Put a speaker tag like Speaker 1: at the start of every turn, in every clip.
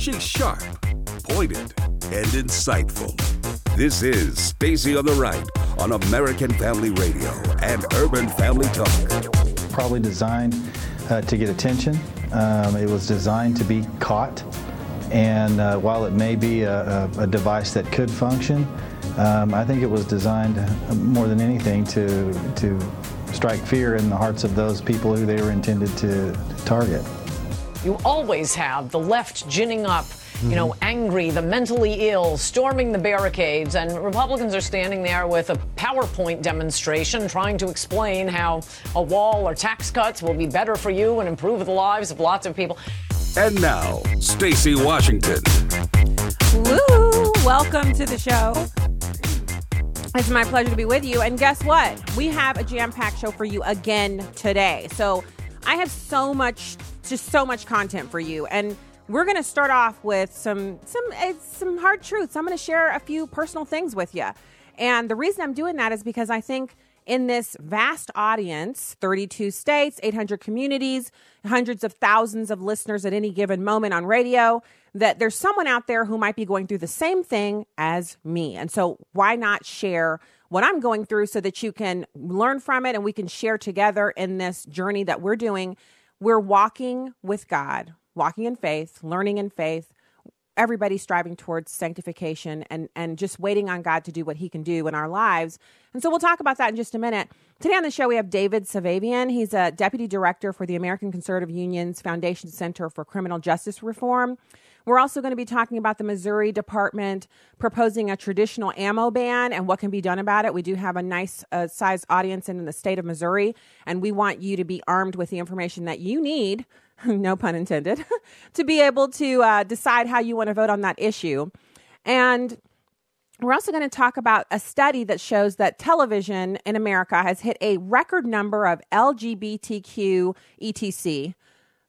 Speaker 1: She's sharp, pointed, and insightful. This is Stacy on the Right on American Family Radio and Urban Family Talk.
Speaker 2: Probably designed uh, to get attention. Um, it was designed to be caught. And uh, while it may be a, a, a device that could function, um, I think it was designed uh, more than anything to, to strike fear in the hearts of those people who they were intended to target.
Speaker 3: You always have the left ginning up you know, mm-hmm. angry, the mentally ill, storming the barricades, and Republicans are standing there with a PowerPoint demonstration trying to explain how a wall or tax cuts will be better for you and improve the lives of lots of people.
Speaker 1: And now, Stacy Washington.
Speaker 4: Woo! Welcome to the show. It's my pleasure to be with you. And guess what? We have a jam packed show for you again today. So I have so much, just so much content for you. And we're going to start off with some some uh, some hard truths. I'm going to share a few personal things with you. And the reason I'm doing that is because I think in this vast audience 32 states, 800 communities, hundreds of thousands of listeners at any given moment on radio that there's someone out there who might be going through the same thing as me. And so, why not share what I'm going through so that you can learn from it and we can share together in this journey that we're doing? We're walking with God, walking in faith, learning in faith, everybody striving towards sanctification and and just waiting on God to do what he can do in our lives. And so we'll talk about that in just a minute. Today on the show we have David Safavian. He's a deputy director for the American Conservative Union's Foundation Center for Criminal Justice Reform. We're also going to be talking about the Missouri Department proposing a traditional ammo ban and what can be done about it. We do have a nice uh, sized audience in the state of Missouri, and we want you to be armed with the information that you need no pun intended, to be able to uh, decide how you want to vote on that issue. And we're also going to talk about a study that shows that television in America has hit a record number of LGBTQ ETC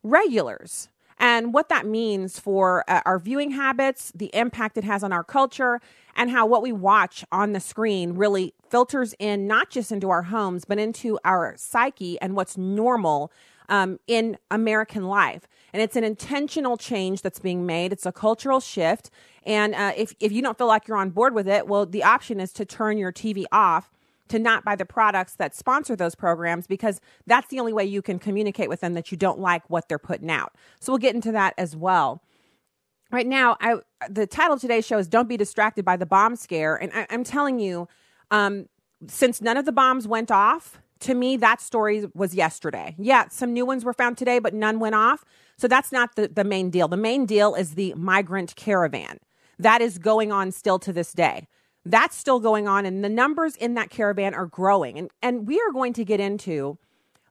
Speaker 4: regulars and what that means for uh, our viewing habits, the impact it has on our culture, and how what we watch on the screen really filters in not just into our homes, but into our psyche and what's normal um, in American life. And it's an intentional change that's being made. It's a cultural shift. And uh, if, if you don't feel like you're on board with it, well, the option is to turn your TV off to not buy the products that sponsor those programs because that's the only way you can communicate with them that you don't like what they're putting out. So we'll get into that as well. Right now, I, the title of today's show is Don't Be Distracted by the Bomb Scare. And I, am telling you, um, since none of the bombs went off, to me, that story was yesterday. Yeah, some new ones were found today, but none went off. So that's not the, the main deal. The main deal is the migrant caravan. That is going on still to this day. That's still going on, and the numbers in that caravan are growing. And, and we are going to get into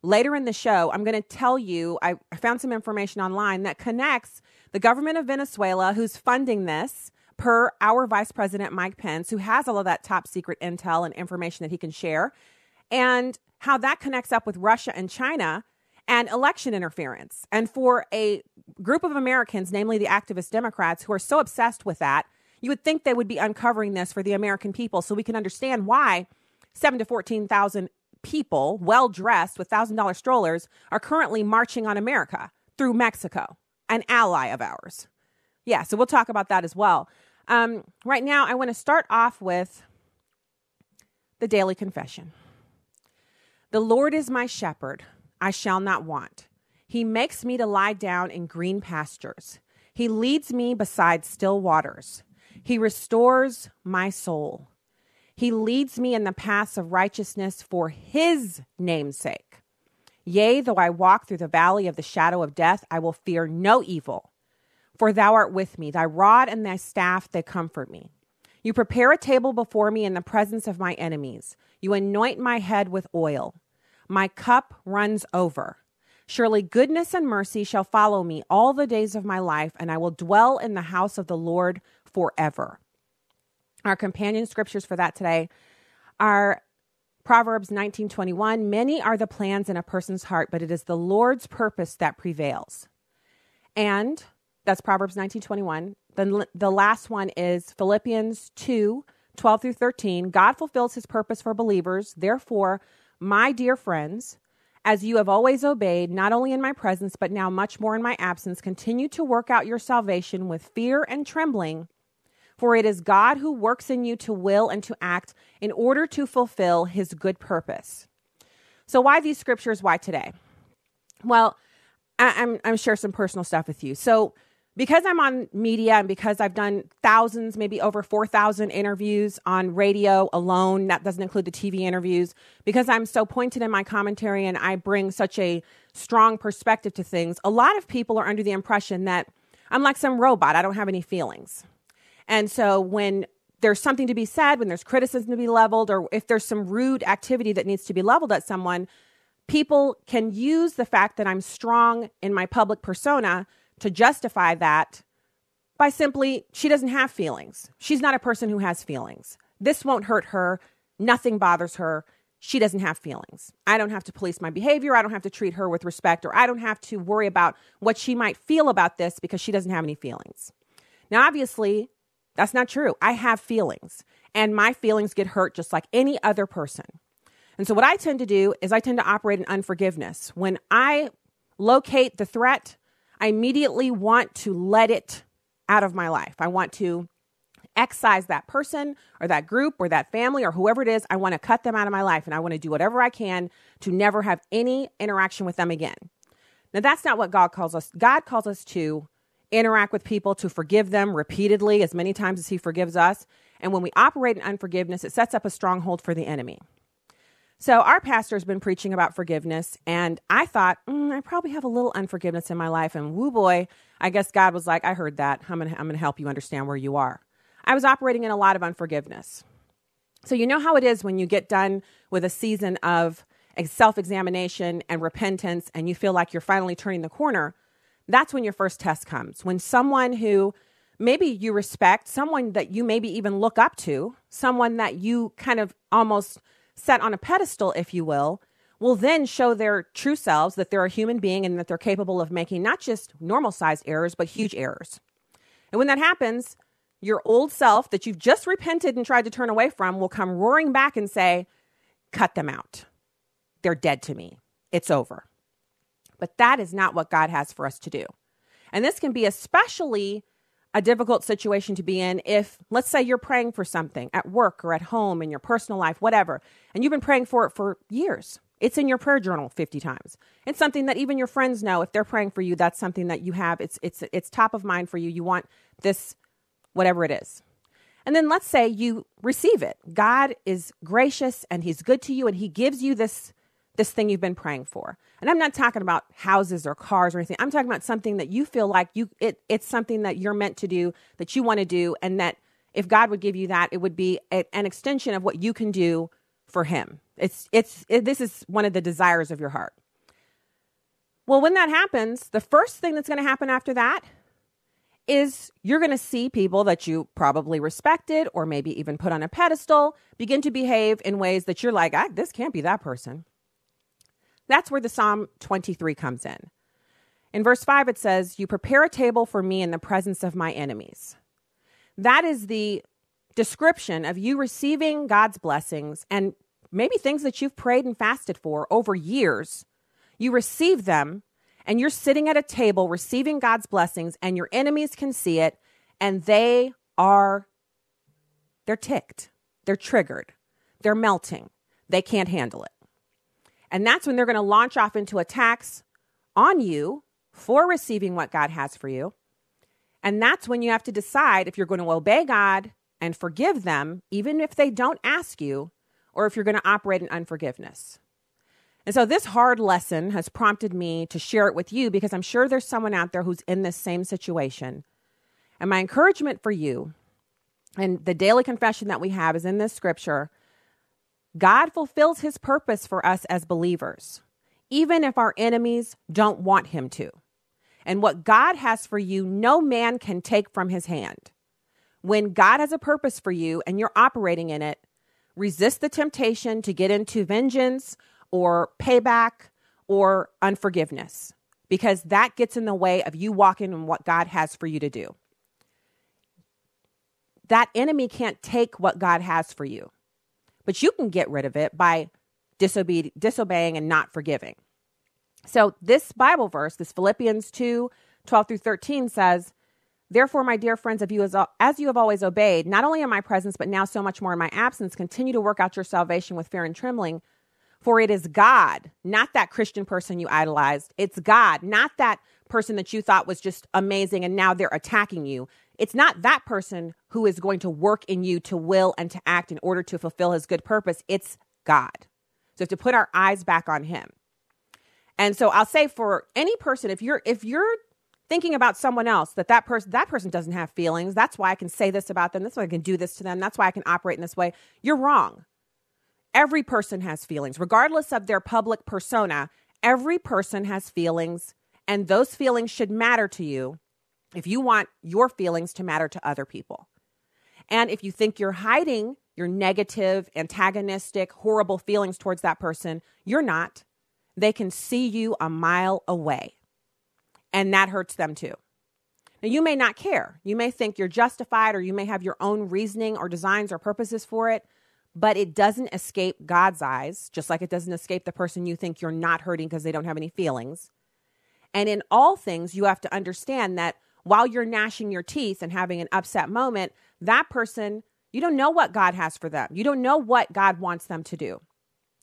Speaker 4: later in the show. I'm going to tell you, I, found some information online that connects the government of Venezuela, who's funding this, per our Vice President Mike Pence, who has all of that top secret intel and information that he can share, and how that connects up with Russia and China and election interference. And for a group of Americans, namely the activist Democrats, who are so obsessed with that, you would think they would be uncovering this for the American people so we can understand why seven to 14,000 people, well dressed with $1,000 strollers, are currently marching on America through Mexico, an ally of ours. Yeah, so we'll talk about that as well. Um, right now, I want to start off with the daily confession. The Lord is my shepherd, I shall not want. He makes me to lie down in green pastures. He leads me beside still waters. He restores my soul. He leads me in the paths of righteousness for his name's sake. Yea, though I walk through the valley of the shadow of death, I will fear no evil. For thou art with me, thy rod and thy staff, they comfort me. You prepare a table before me in the presence of my enemies. You anoint my head with oil. My cup runs over. Surely goodness and mercy shall follow me all the days of my life, and I will dwell in the house of the Lord forever. Our companion scriptures for that today are Proverbs 19:21, many are the plans in a person's heart, but it is the Lord's purpose that prevails. And that's Proverbs 19:21. Then the last one is Philippians 2 12 through 13. God fulfills his purpose for believers. Therefore, my dear friends, as you have always obeyed, not only in my presence, but now much more in my absence, continue to work out your salvation with fear and trembling. For it is God who works in you to will and to act in order to fulfill his good purpose. So, why these scriptures? Why today? Well, I, I'm, I'm share some personal stuff with you. So, because I'm on media and because I've done thousands, maybe over 4,000 interviews on radio alone, that doesn't include the TV interviews, because I'm so pointed in my commentary and I bring such a strong perspective to things, a lot of people are under the impression that I'm like some robot. I don't have any feelings. And so when there's something to be said, when there's criticism to be leveled, or if there's some rude activity that needs to be leveled at someone, people can use the fact that I'm strong in my public persona to justify that by simply, she doesn't have feelings. She's not a person who has feelings. This won't hurt her. Nothing bothers her. She doesn't have feelings. I don't have to police my behavior. I don't have to treat her with respect, or I don't have to worry about what she might feel about this because she doesn't have any feelings. Now, obviously, that's not true. I have feelings, and my feelings get hurt just like any other person. And so, what I tend to do is I tend to operate in unforgiveness. When I locate the threat, I immediately want to let it out of my life. I want to excise that person or that group or that family or whoever it is. I want to cut them out of my life and I want to do whatever I can to never have any interaction with them again. Now, that's not what God calls us. God calls us to interact with people, to forgive them repeatedly, as many times as He forgives us. And when we operate in unforgiveness, it sets up a stronghold for the enemy. So, our pastor's been preaching about forgiveness, and I thought, mm, I probably have a little unforgiveness in my life. And woo boy, I guess God was like, I heard that. I'm going to help you understand where you are. I was operating in a lot of unforgiveness. So, you know how it is when you get done with a season of self examination and repentance, and you feel like you're finally turning the corner. That's when your first test comes. When someone who maybe you respect, someone that you maybe even look up to, someone that you kind of almost set on a pedestal, if you will, will then show their true selves that they're a human being and that they're capable of making not just normal sized errors, but huge errors. And when that happens, your old self that you've just repented and tried to turn away from will come roaring back and say, Cut them out. They're dead to me. It's over. But that is not what God has for us to do. And this can be especially a difficult situation to be in if, let's say, you're praying for something at work or at home in your personal life, whatever, and you've been praying for it for years. It's in your prayer journal 50 times. It's something that even your friends know if they're praying for you, that's something that you have. It's it's it's top of mind for you. You want this whatever it is. And then let's say you receive it. God is gracious and he's good to you and he gives you this this thing you've been praying for. And I'm not talking about houses or cars or anything. I'm talking about something that you feel like you it, it's something that you're meant to do, that you want to do, and that if God would give you that, it would be a, an extension of what you can do for Him. It's it's it, this is one of the desires of your heart. Well, when that happens, the first thing that's going to happen after that is you're going to see people that you probably respected or maybe even put on a pedestal begin to behave in ways that you're like, this can't be that person. That's where the Psalm 23 comes in. In verse 5, it says, You prepare a table for me in the presence of my enemies. That is the description of you receiving God's blessings and maybe things that you've prayed and fasted for over years. You receive them and you're sitting at a table receiving God's blessings, and your enemies can see it and they are, they're ticked, they're triggered, they're melting, they can't handle it. And that's when they're going to launch off into attacks on you for receiving what God has for you. And that's when you have to decide if you're going to obey God and forgive them, even if they don't ask you, or if you're going to operate in unforgiveness. And so, this hard lesson has prompted me to share it with you because I'm sure there's someone out there who's in this same situation. And my encouragement for you, and the daily confession that we have is in this scripture God fulfills his purpose for us as believers, even if our enemies don't want him to. And what God has for you, no man can take from his hand. When God has a purpose for you and you're operating in it, resist the temptation to get into vengeance or payback or unforgiveness because that gets in the way of you walking in what God has for you to do. That enemy can't take what God has for you. But you can get rid of it by disobe- disobeying and not forgiving. So, this Bible verse, this Philippians 2 12 through 13 says, Therefore, my dear friends, of you as, as you have always obeyed, not only in my presence, but now so much more in my absence, continue to work out your salvation with fear and trembling. For it is God, not that Christian person you idolized. It's God, not that person that you thought was just amazing and now they're attacking you. It's not that person who is going to work in you to will and to act in order to fulfill his good purpose. It's God. So we have to put our eyes back on him. And so I'll say for any person, if you're if you're thinking about someone else that that person that person doesn't have feelings that's why i can say this about them that's why i can do this to them that's why i can operate in this way you're wrong every person has feelings regardless of their public persona every person has feelings and those feelings should matter to you if you want your feelings to matter to other people and if you think you're hiding your negative antagonistic horrible feelings towards that person you're not they can see you a mile away and that hurts them too. Now, you may not care. You may think you're justified, or you may have your own reasoning or designs or purposes for it, but it doesn't escape God's eyes, just like it doesn't escape the person you think you're not hurting because they don't have any feelings. And in all things, you have to understand that while you're gnashing your teeth and having an upset moment, that person, you don't know what God has for them. You don't know what God wants them to do.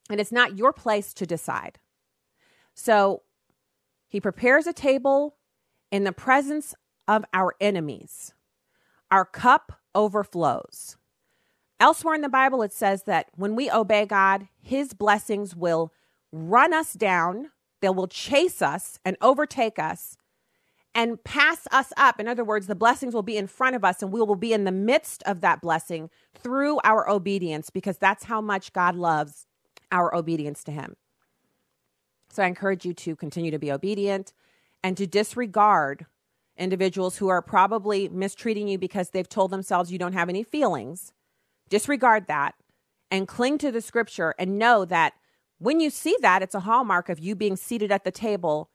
Speaker 4: And it's not your place to decide. So he prepares a table in the presence of our enemies. Our cup overflows. Elsewhere in the Bible, it says that when we obey God, his blessings will run us down, they will chase us and overtake us and pass us up. In other words, the blessings will be in front of us and we will be in the midst of that blessing through our obedience because that's how much God loves our obedience to him. So I encourage you to continue to be obedient and to disregard individuals who are probably mistreating you because they've told themselves you don't have any feelings. Disregard that and cling to the scripture and know that when you see that, it's a hallmark of you being seated at the table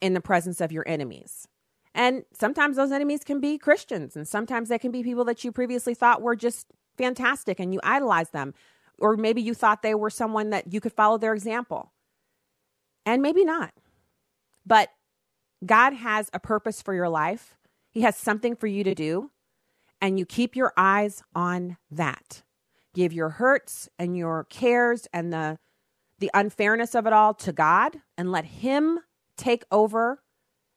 Speaker 4: in the presence of your enemies. And sometimes those enemies can be Christians, and sometimes they can be people that you previously thought were just fantastic and you idolize them. Or maybe you thought they were someone that you could follow their example and maybe not. But God has a purpose for your life, He has something for you to do, and you keep your eyes on that. Give your hurts and your cares and the the unfairness of it all to God and let him take over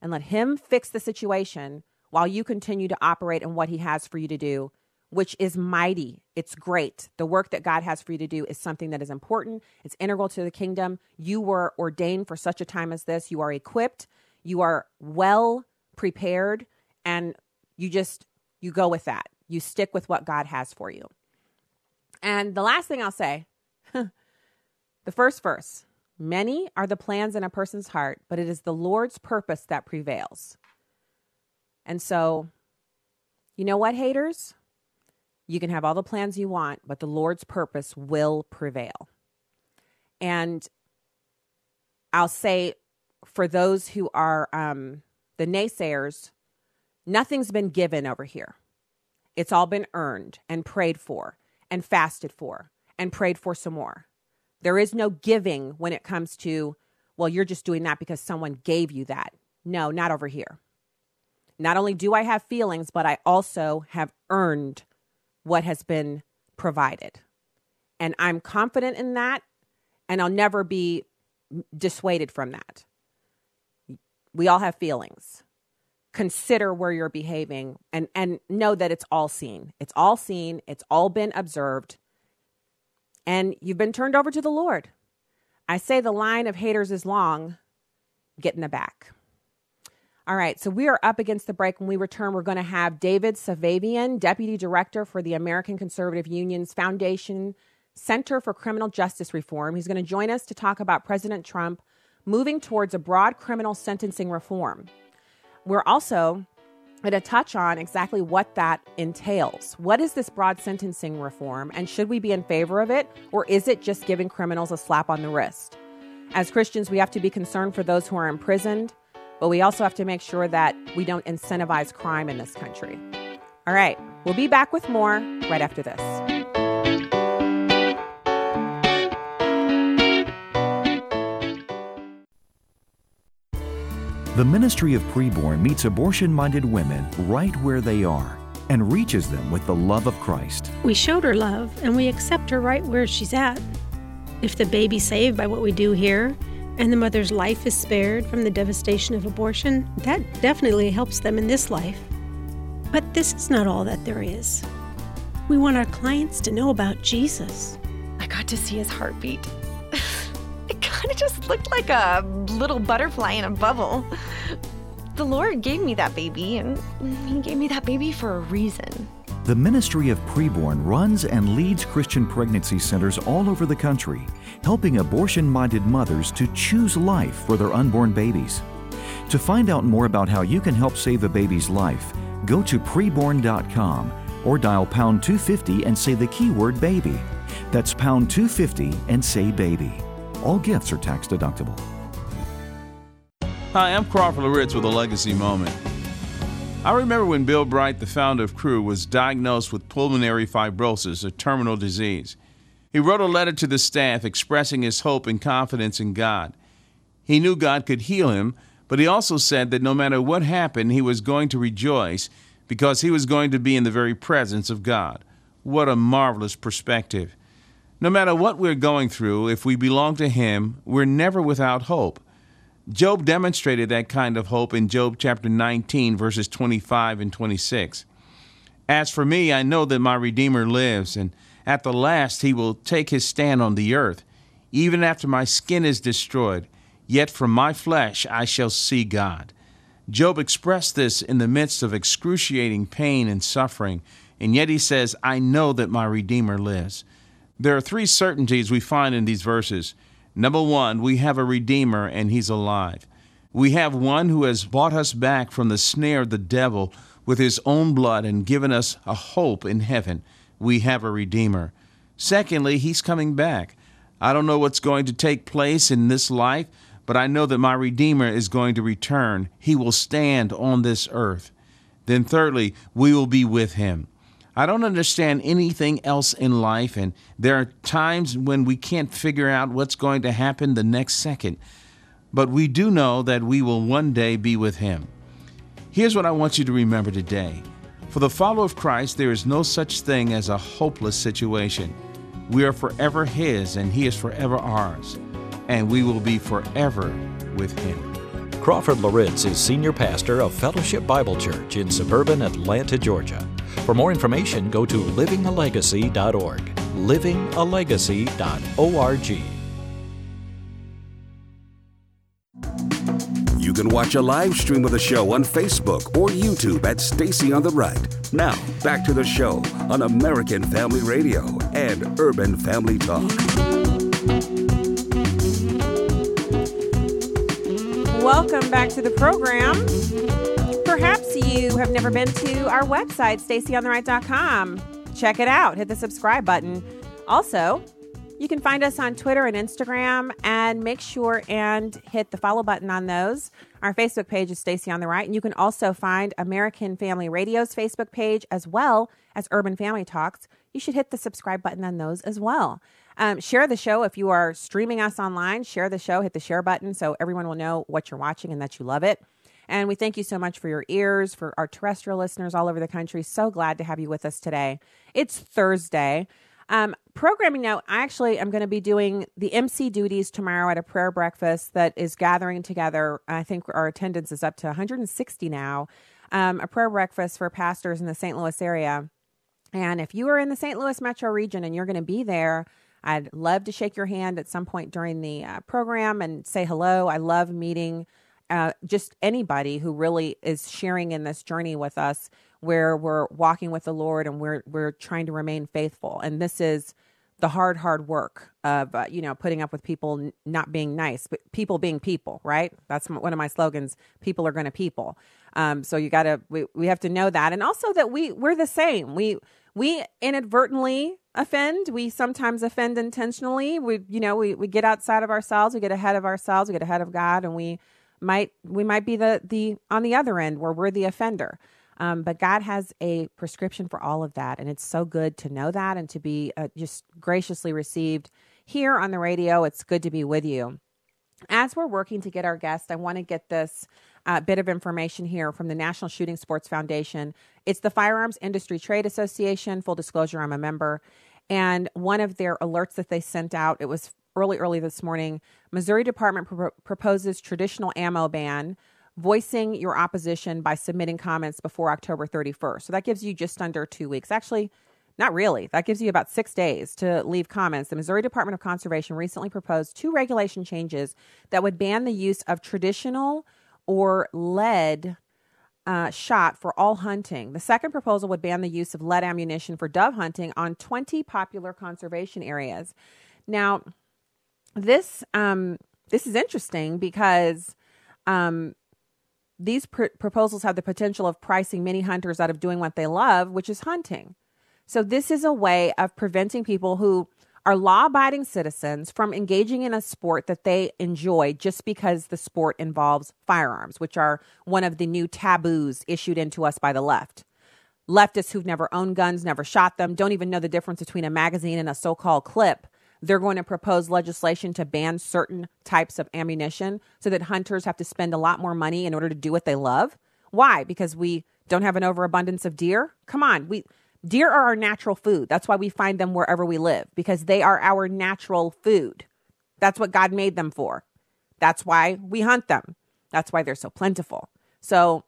Speaker 4: and let him fix the situation while you continue to operate in what he has for you to do which is mighty. It's great. The work that God has for you to do is something that is important. It's integral to the kingdom. You were ordained for such a time as this. You are equipped. You are well prepared and you just you go with that. You stick with what God has for you. And the last thing I'll say, the first verse, many are the plans in a person's heart, but it is the Lord's purpose that prevails. And so, you know what, haters? You can have all the plans you want, but the Lord's purpose will prevail. And I'll say for those who are um, the naysayers, nothing's been given over here. It's all been earned and prayed for and fasted for and prayed for some more. There is no giving when it comes to, well, you're just doing that because someone gave you that. No, not over here. Not only do I have feelings, but I also have earned what has been provided. And I'm confident in that, and I'll never be dissuaded from that. We all have feelings. Consider where you're behaving and, and know that it's all seen. It's all seen, it's all been observed, and you've been turned over to the Lord. I say the line of haters is long, get in the back. All right, so we are up against the break. When we return, we're going to have David Safavian, Deputy Director for the American Conservative Union's Foundation Center for Criminal Justice Reform. He's going to join us to talk about President Trump moving towards a broad criminal sentencing reform. We're also going to touch on exactly what that entails. What is this broad sentencing reform, and should we be in favor of it, or is it just giving criminals a slap on the wrist? As Christians, we have to be concerned for those who are imprisoned but we also have to make sure that we don't incentivize crime in this country. All right, we'll be back with more right after this.
Speaker 5: The Ministry of Preborn meets abortion minded women right where they are and reaches them with the love of Christ.
Speaker 6: We showed her love and we accept her right where she's at. If the baby's saved by what we do here and the mother's life is spared from the devastation of abortion, that definitely helps them in this life. But this is not all that there is. We want our clients to know about Jesus.
Speaker 7: I got to see his heartbeat. Just looked like a little butterfly in a bubble. The Lord gave me that baby, and He gave me that baby for a reason.
Speaker 5: The Ministry of Preborn runs and leads Christian pregnancy centers all over the country, helping abortion minded mothers to choose life for their unborn babies. To find out more about how you can help save a baby's life, go to preborn.com or dial pound 250 and say the keyword baby. That's pound 250 and say baby. All gifts are tax deductible.
Speaker 8: Hi, I'm Crawford Loritts with a legacy moment. I remember when Bill Bright, the founder of Cru, was diagnosed with pulmonary fibrosis, a terminal disease. He wrote a letter to the staff expressing his hope and confidence in God. He knew God could heal him, but he also said that no matter what happened, he was going to rejoice because he was going to be in the very presence of God. What a marvelous perspective. No matter what we're going through, if we belong to Him, we're never without hope. Job demonstrated that kind of hope in Job chapter 19, verses 25 and 26. As for me, I know that my Redeemer lives, and at the last he will take his stand on the earth. Even after my skin is destroyed, yet from my flesh I shall see God. Job expressed this in the midst of excruciating pain and suffering, and yet he says, I know that my Redeemer lives. There are three certainties we find in these verses. Number one, we have a Redeemer and he's alive. We have one who has bought us back from the snare of the devil with his own blood and given us a hope in heaven. We have a Redeemer. Secondly, he's coming back. I don't know what's going to take place in this life, but I know that my Redeemer is going to return. He will stand on this earth. Then, thirdly, we will be with him. I don't understand anything else in life, and there are times when we can't figure out what's going to happen the next second. But we do know that we will one day be with him. Here's what I want you to remember today For the follower of Christ, there is no such thing as a hopeless situation. We are forever his, and he is forever ours and we will be forever with him.
Speaker 9: Crawford Loritts is senior pastor of Fellowship Bible Church in suburban Atlanta, Georgia. For more information, go to livingalegacy.org. livingalegacy.org.
Speaker 1: You can watch a live stream of the show on Facebook or YouTube at Stacy on the Right. Now, back to the show on American Family Radio and Urban Family Talk.
Speaker 4: Welcome back to the program. Perhaps you have never been to our website, stacyontheright.com. Check it out. Hit the subscribe button. Also, you can find us on Twitter and Instagram and make sure and hit the follow button on those. Our Facebook page is Stacy on the Right, and you can also find American Family Radio's Facebook page as well as Urban Family Talks. You should hit the subscribe button on those as well. Um, share the show if you are streaming us online. Share the show, hit the share button so everyone will know what you're watching and that you love it. And we thank you so much for your ears, for our terrestrial listeners all over the country. So glad to have you with us today. It's Thursday. Um, programming now, I actually am going to be doing the MC duties tomorrow at a prayer breakfast that is gathering together. I think our attendance is up to 160 now. Um, a prayer breakfast for pastors in the St. Louis area. And if you are in the St. Louis metro region and you're going to be there, I'd love to shake your hand at some point during the uh, program and say hello. I love meeting uh, just anybody who really is sharing in this journey with us, where we're walking with the Lord and we're we're trying to remain faithful. And this is the hard, hard work of uh, you know putting up with people n- not being nice, but people being people, right? That's m- one of my slogans. People are going to people. Um, so you got to we, we have to know that, and also that we we're the same. We we inadvertently offend. We sometimes offend intentionally. We, you know, we, we get outside of ourselves, we get ahead of ourselves, we get ahead of God, and we might we might be the the on the other end where we're the offender. Um, but God has a prescription for all of that, and it's so good to know that and to be uh, just graciously received here on the radio. It's good to be with you. as we're working to get our guest, I want to get this uh, bit of information here from the National Shooting Sports Foundation. It's the Firearms Industry Trade Association. Full disclosure, I'm a member. And one of their alerts that they sent out, it was early, early this morning. Missouri Department pro- proposes traditional ammo ban, voicing your opposition by submitting comments before October 31st. So that gives you just under two weeks. Actually, not really. That gives you about six days to leave comments. The Missouri Department of Conservation recently proposed two regulation changes that would ban the use of traditional or lead uh, shot for all hunting. The second proposal would ban the use of lead ammunition for dove hunting on 20 popular conservation areas. Now, this um, this is interesting because um, these pr- proposals have the potential of pricing many hunters out of doing what they love, which is hunting. So, this is a way of preventing people who are law abiding citizens from engaging in a sport that they enjoy just because the sport involves firearms, which are one of the new taboos issued into us by the left. Leftists who've never owned guns, never shot them, don't even know the difference between a magazine and a so called clip. They're going to propose legislation to ban certain types of ammunition so that hunters have to spend a lot more money in order to do what they love. Why? Because we don't have an overabundance of deer? Come on, we Deer are our natural food. That's why we find them wherever we live because they are our natural food. That's what God made them for. That's why we hunt them. That's why they're so plentiful. So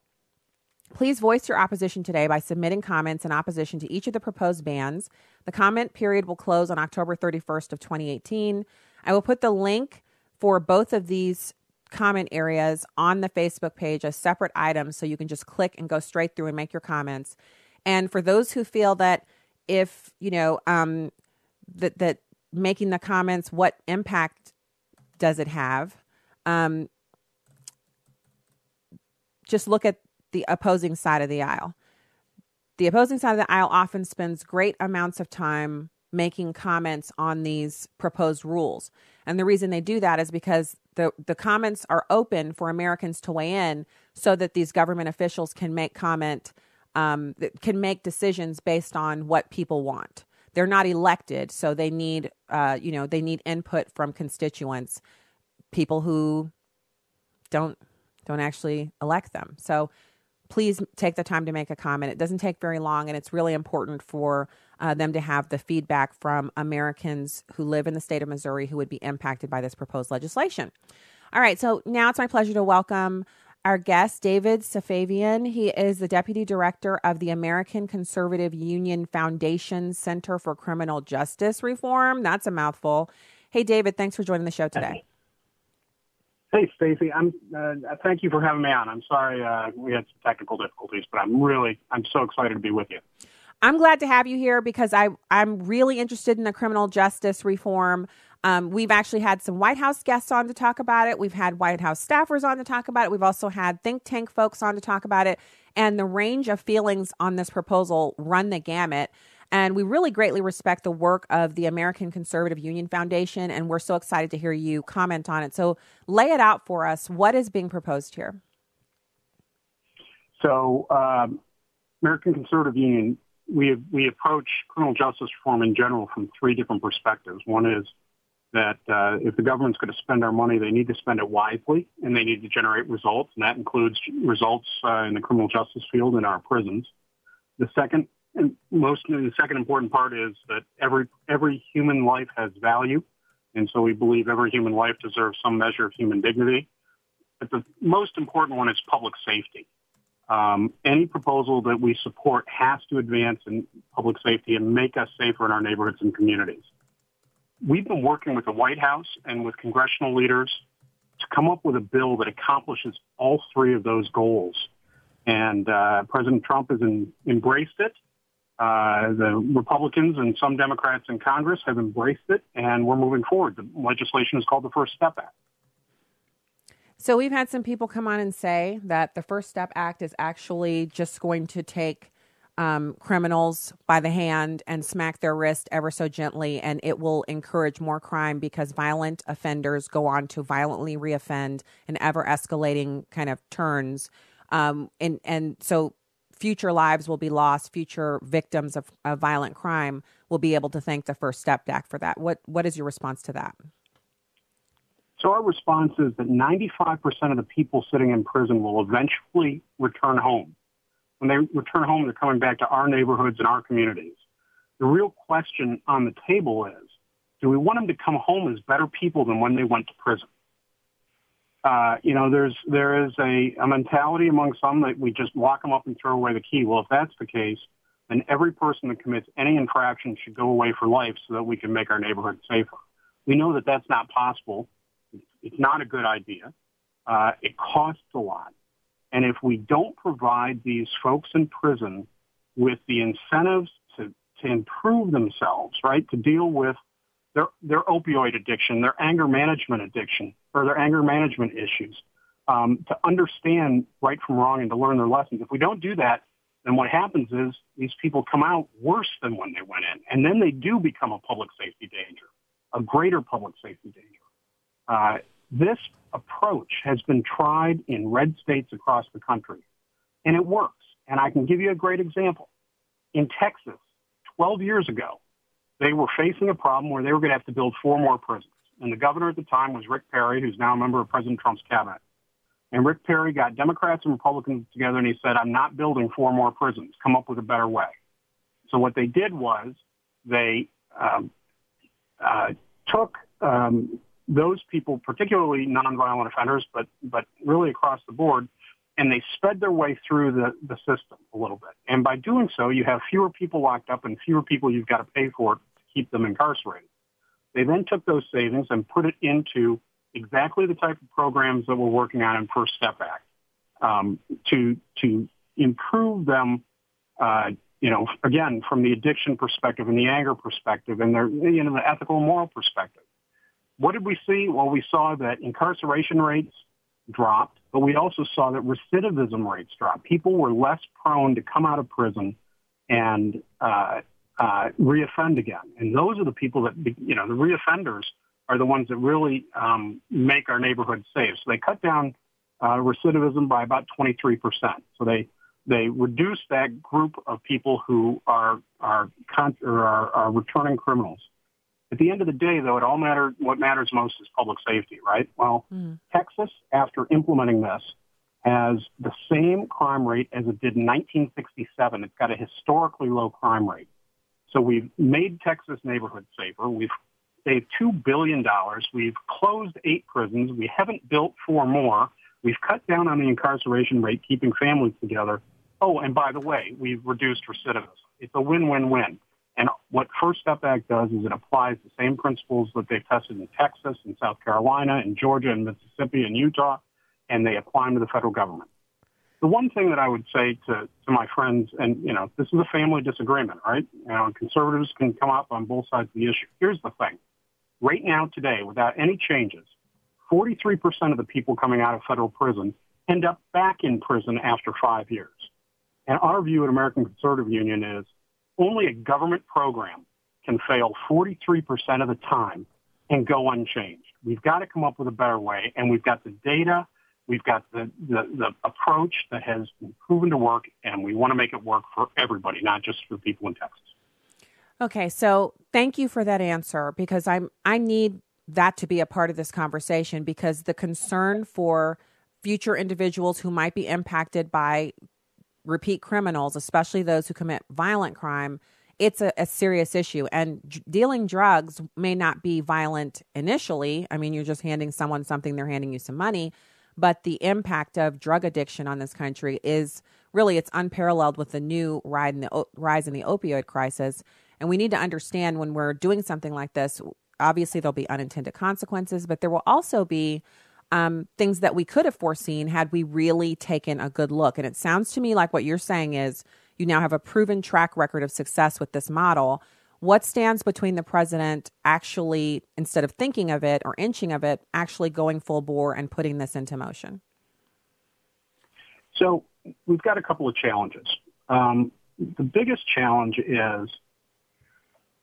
Speaker 4: please voice your opposition today by submitting comments in opposition to each of the proposed bans. The comment period will close on October 31st of 2018. I will put the link for both of these comment areas on the Facebook page as separate items so you can just click and go straight through and make your comments. And for those who feel that if, you know, um, that, that making the comments, what impact does it have? Um, just look at the opposing side of the aisle. The opposing side of the aisle often spends great amounts of time making comments on these proposed rules. And the reason they do that is because the, the comments are open for Americans to weigh in so that these government officials can make comment um, can make decisions based on what people want. They're not elected, so they need, uh, you know, they need input from constituents, people who don't don't actually elect them. So please take the time to make a comment. It doesn't take very long, and it's really important for uh, them to have the feedback from Americans who live in the state of Missouri who would be impacted by this proposed legislation. All right, so now it's my pleasure to welcome our guest, David Safavian. He is the Deputy Director of the American Conservative Union Foundation Center for Criminal Justice Reform. That's a mouthful. Hey, David, thanks for joining the show today.
Speaker 10: Hey, Stacy. I'm. Uh, thank you for having me on. I'm sorry uh, we had some technical difficulties, but I'm really, I'm so excited to be with you.
Speaker 4: I'm glad to have you here because I I'm really interested in the criminal justice reform. Um, we've actually had some White House guests on to talk about it. We've had White House staffers on to talk about it. We've also had think tank folks on to talk about it. And the range of feelings on this proposal run the gamut. And we really greatly respect the work of the American Conservative Union Foundation. And we're so excited to hear you comment on it. So lay it out for us. What is being proposed here?
Speaker 10: So, um, American Conservative Union, we, we approach criminal justice reform in general from three different perspectives. One is that uh, if the government's going to spend our money, they need to spend it wisely and they need to generate results, and that includes results uh, in the criminal justice field in our prisons. The second and most the second important part is that every every human life has value, and so we believe every human life deserves some measure of human dignity. But the most important one is public safety. Um, any proposal that we support has to advance in public safety and make us safer in our neighborhoods and communities we've been working with the White House and with congressional leaders to come up with a bill that accomplishes all three of those goals. And uh, President Trump has in, embraced it. Uh, the Republicans and some Democrats in Congress have embraced it, and we're moving forward. The legislation is called the First Step Act.
Speaker 4: So we've had some people come on and say that the First Step Act is actually just going to take um, criminals by the hand and smack their wrist ever so gently, and it will encourage more crime because violent offenders go on to violently reoffend in ever escalating kind of turns. Um, and and so future lives will be lost. Future victims of, of violent crime will be able to thank the First Step Act for that. What what is your response to that?
Speaker 10: So our response is that 95% of the people sitting in prison will eventually return home. When they return home, they're coming back to our neighborhoods and our communities. The real question on the table is, do we want them to come home as better people than when they went to prison? Uh, you know, there's there is a, a mentality among some that we just lock them up and throw away the key. Well, if that's the case, then every person that commits any infraction should go away for life so that we can make our neighborhood safer. We know that that's not possible. It's not a good idea. Uh, it costs a lot. And if we don't provide these folks in prison with the incentives to, to improve themselves, right, to deal with their, their opioid addiction, their anger management addiction, or their anger management issues, um, to understand right from wrong and to learn their lessons. If we don't do that, then what happens is these people come out worse than when they went in, and then they do become a public safety danger, a greater public safety danger. Uh, this approach has been tried in red states across the country, and it works. And I can give you a great example. In Texas, 12 years ago, they were facing a problem where they were going to have to build four more prisons. And the governor at the time was Rick Perry, who's now a member of President Trump's cabinet. And Rick Perry got Democrats and Republicans together and he said, I'm not building four more prisons. Come up with a better way. So what they did was they um, uh, took um, those people, particularly nonviolent offenders, but, but really across the board, and they sped their way through the, the system a little bit. And by doing so, you have fewer people locked up and fewer people you've got to pay for keep them incarcerated. They then took those savings and put it into exactly the type of programs that we're working on in First Step Act um, to to improve them. Uh, you know, again, from the addiction perspective and the anger perspective, and their you know the ethical and moral perspective. What did we see? Well, we saw that incarceration rates dropped, but we also saw that recidivism rates dropped. People were less prone to come out of prison and uh, uh, reoffend again. And those are the people that, you know, the reoffenders are the ones that really um, make our neighborhood safe. So they cut down uh, recidivism by about 23%. So they they reduce that group of people who are are, con- or are, are returning criminals. At the end of the day, though, it all matter. What matters most is public safety, right? Well, mm. Texas, after implementing this, has the same crime rate as it did in 1967. It's got a historically low crime rate. So we've made Texas neighborhoods safer. We've saved $2 billion. We've closed eight prisons. We haven't built four more. We've cut down on the incarceration rate, keeping families together. Oh, and by the way, we've reduced recidivism. It's a win-win-win. And what First Step Act does is it applies the same principles that they've tested in Texas and South Carolina and Georgia and Mississippi and Utah, and they apply them to the federal government. The one thing that I would say to, to my friends, and you know, this is a family disagreement, right? You know, conservatives can come up on both sides of the issue. Here's the thing. Right now, today, without any changes, 43% of the people coming out of federal prison end up back in prison after five years. And our view at American Conservative Union is only a government program can fail 43% of the time and go unchanged. We've got to come up with a better way, and we've got the data, we've got the, the, the approach that has been proven to work, and we want to make it work for everybody, not just for people in Texas.
Speaker 4: Okay, so thank you for that answer because I'm I need that to be a part of this conversation because the concern for future individuals who might be impacted by repeat criminals, especially those who commit violent crime, it's a, a serious issue. And d- dealing drugs may not be violent initially. I mean, you're just handing someone something, they're handing you some money. But the impact of drug addiction on this country is really it's unparalleled with the new rise in the, rise in the opioid crisis. And we need to understand when we're doing something like this, obviously there'll be unintended consequences, but there will also be um, things that we could have foreseen had we really taken a good look. And it sounds to me like what you're saying is you now have a proven track record of success with this model. What stands between the president actually, instead of thinking of it or inching of it, actually going full bore and putting this into motion?
Speaker 10: So we've got a couple of challenges. Um, the biggest challenge is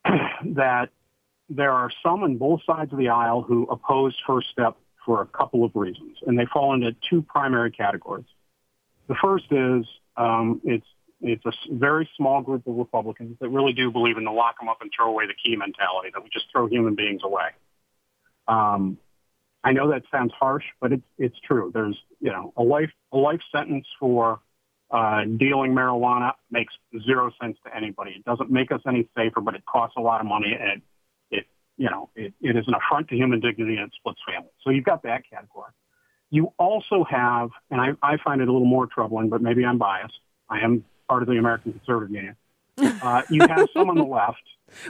Speaker 10: that there are some on both sides of the aisle who oppose First Step for a couple of reasons, and they fall into two primary categories. The first is um, it's it's a very small group of Republicans that really do believe in the lock them up and throw away the key mentality that we just throw human beings away. Um, I know that sounds harsh, but it's it's true. There's you know a life a life sentence for uh, dealing marijuana makes zero sense to anybody. It doesn't make us any safer, but it costs a lot of money, and it, it you know it, it is an affront to human dignity and it splits families. So you've got that category. You also have, and I, I find it a little more troubling, but maybe I'm biased. I am part of the American Conservative Union. Uh, you have some on the left.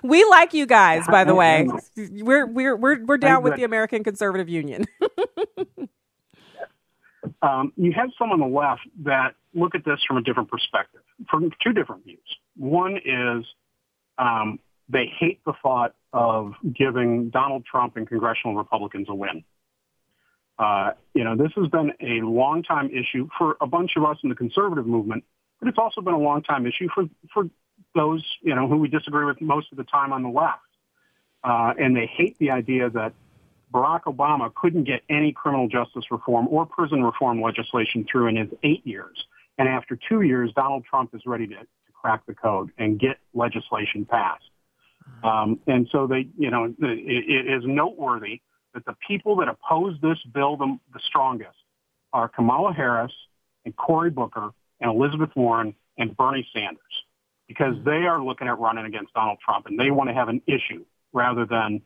Speaker 4: We like you guys, by the way. We're we're we're we're down with the American Conservative Union.
Speaker 10: um, you have some on the left that look at this from a different perspective, from two different views. One is um, they hate the thought of giving Donald Trump and congressional Republicans a win. Uh, you know, this has been a long time issue for a bunch of us in the conservative movement, but it's also been a long time issue for, for those, you know, who we disagree with most of the time on the left. Uh, and they hate the idea that Barack Obama couldn't get any criminal justice reform or prison reform legislation through in his eight years. And after two years, Donald Trump is ready to, to crack the code and get legislation passed. Um, and so they, you know, it, it is noteworthy that the people that oppose this bill the, the strongest are Kamala Harris and Cory Booker and Elizabeth Warren and Bernie Sanders because they are looking at running against Donald Trump and they want to have an issue rather than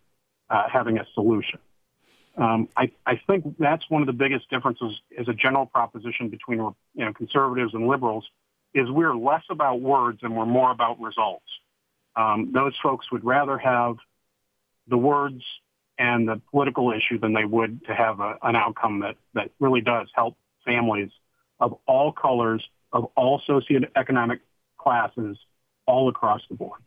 Speaker 10: uh, having a solution. Um, I, I think that's one of the biggest differences as a general proposition between you know, conservatives and liberals is we're less about words and we're more about results. Um, those folks would rather have the words and the political issue than they would to have a, an outcome that, that really does help families of all colors, of all socioeconomic classes, all across the board.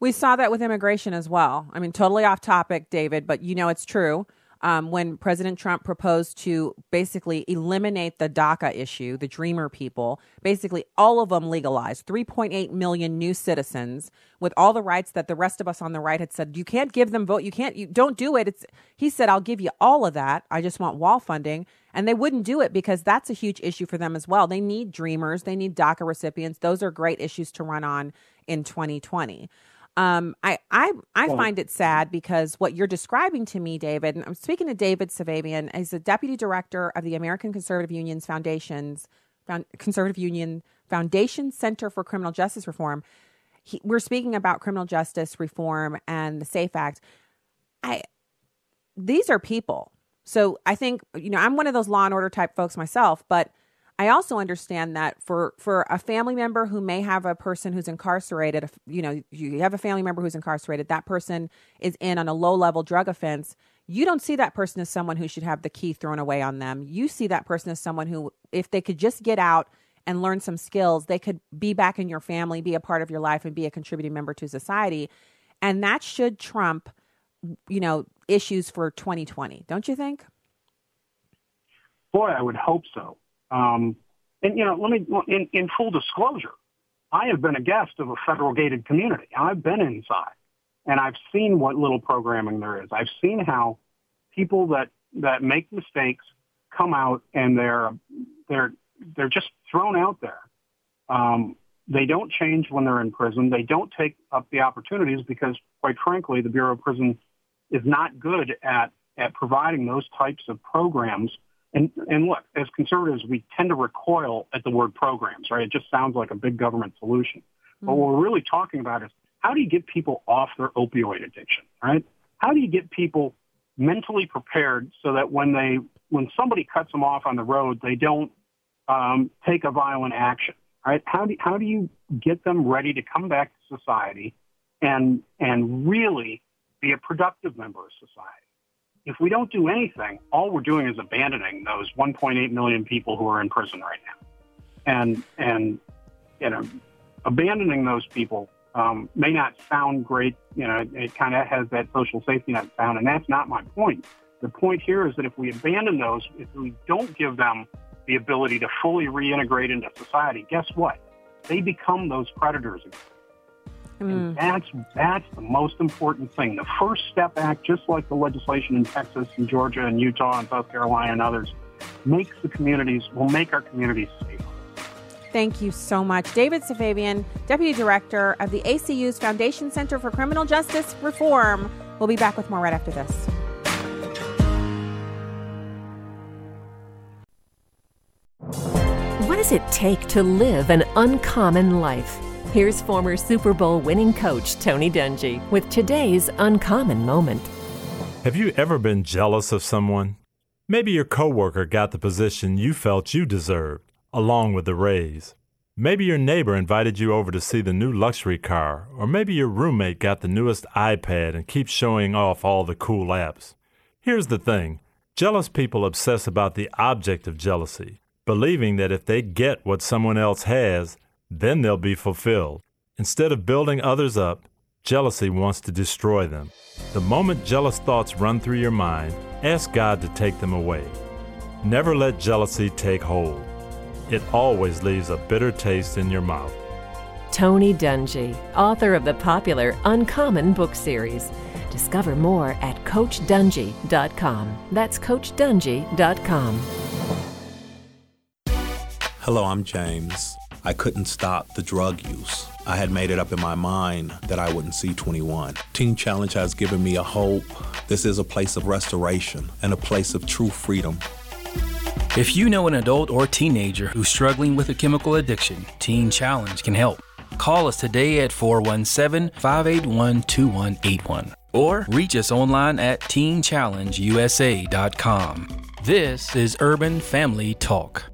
Speaker 4: We saw that with immigration as well. I mean, totally off topic, David, but you know it's true um, when President Trump proposed to basically eliminate the DACA issue, the Dreamer people, basically all of them legalized, 3.8 million new citizens with all the rights that the rest of us on the right had said, you can't give them vote, you can't, you don't do it. It's, he said, I'll give you all of that. I just want wall funding. And they wouldn't do it because that's a huge issue for them as well. They need dreamers, they need DACA recipients. Those are great issues to run on in 2020. Um, I I I find it sad because what you're describing to me, David, and I'm speaking to David Safavian, he's the deputy director of the American Conservative Union's Foundations, Found, Conservative Union Foundation Center for Criminal Justice Reform. He, we're speaking about criminal justice reform and the SAFE Act. I these are people. So I think you know I'm one of those law and order type folks myself, but I also understand that for for a family member who may have a person who's incarcerated, you know, you have a family member who's incarcerated, that person is in on a low level drug offense. You don't see that person as someone who should have the key thrown away on them. You see that person as someone who, if they could just get out and learn some skills, they could be back in your family, be a part of your life, and be a contributing member to society. And that should trump, you know, issues for 2020, don't you think?
Speaker 10: Boy, I would hope so. Um, and, you know, let me, in, in full disclosure, I have been a guest of a federal gated community. I've been inside and I've seen what little programming there is. I've seen how people that, that make mistakes come out and they're, they're, they're just thrown out there. Um, they don't change when they're in prison. They don't take up the opportunities because, quite frankly, the Bureau of Prisons is not good at, at providing those types of programs and, and look, as conservatives, we tend to recoil at the word programs, right? It just sounds like a big government solution. Mm-hmm. But what we're really talking about is how do you get people off their opioid addiction, right? How do you get people mentally prepared so that when they, when somebody cuts them off on the road, they don't um, take a violent action, right? How do, how do you get them ready to come back to society and, and really be a productive member of society? if we don't do anything, all we're doing is abandoning those 1.8 million people who are in prison right now. And, and, you know, abandoning those people um, may not sound great. You know, it, kind of has that social safety net sound, and that's not my point. The point here is that if we abandon those, if we don't give them the ability to fully reintegrate into society, guess what? They become those predators again. And mm. that's that's the most important thing. The First Step Act, just like the legislation in Texas and Georgia and Utah and South Carolina and others, makes the communities will make our communities safer.
Speaker 4: Thank you so much. David Safavian, Deputy Director of the ACU's Foundation Center for Criminal Justice Reform. We'll be back with more right after this.
Speaker 11: What does it take to live an uncommon life? Here's former Super Bowl winning coach Tony Dungy with today's uncommon moment.
Speaker 12: Have you ever been jealous of someone? Maybe your coworker got the position you felt you deserved, along with the raise. Maybe your neighbor invited you over to see the new luxury car, or maybe your roommate got the newest iPad and keeps showing off all the cool apps. Here's the thing jealous people obsess about the object of jealousy, believing that if they get what someone else has, then they'll be fulfilled. Instead of building others up, jealousy wants to destroy them. The moment jealous thoughts run through your mind, ask God to take them away. Never let jealousy take hold. It always leaves a bitter taste in your mouth.
Speaker 11: Tony Dungy, author of the popular Uncommon book series. Discover more at CoachDungy.com. That's CoachDungy.com.
Speaker 13: Hello, I'm James. I couldn't stop the drug use. I had made it up in my mind that I wouldn't see 21. Teen Challenge has given me a hope. This is a place of restoration and a place of true freedom.
Speaker 14: If you know an adult or teenager who's struggling with a chemical addiction, Teen Challenge can help. Call us today at 417 581 2181 or reach us online at teenchallengeusa.com. This is Urban Family Talk.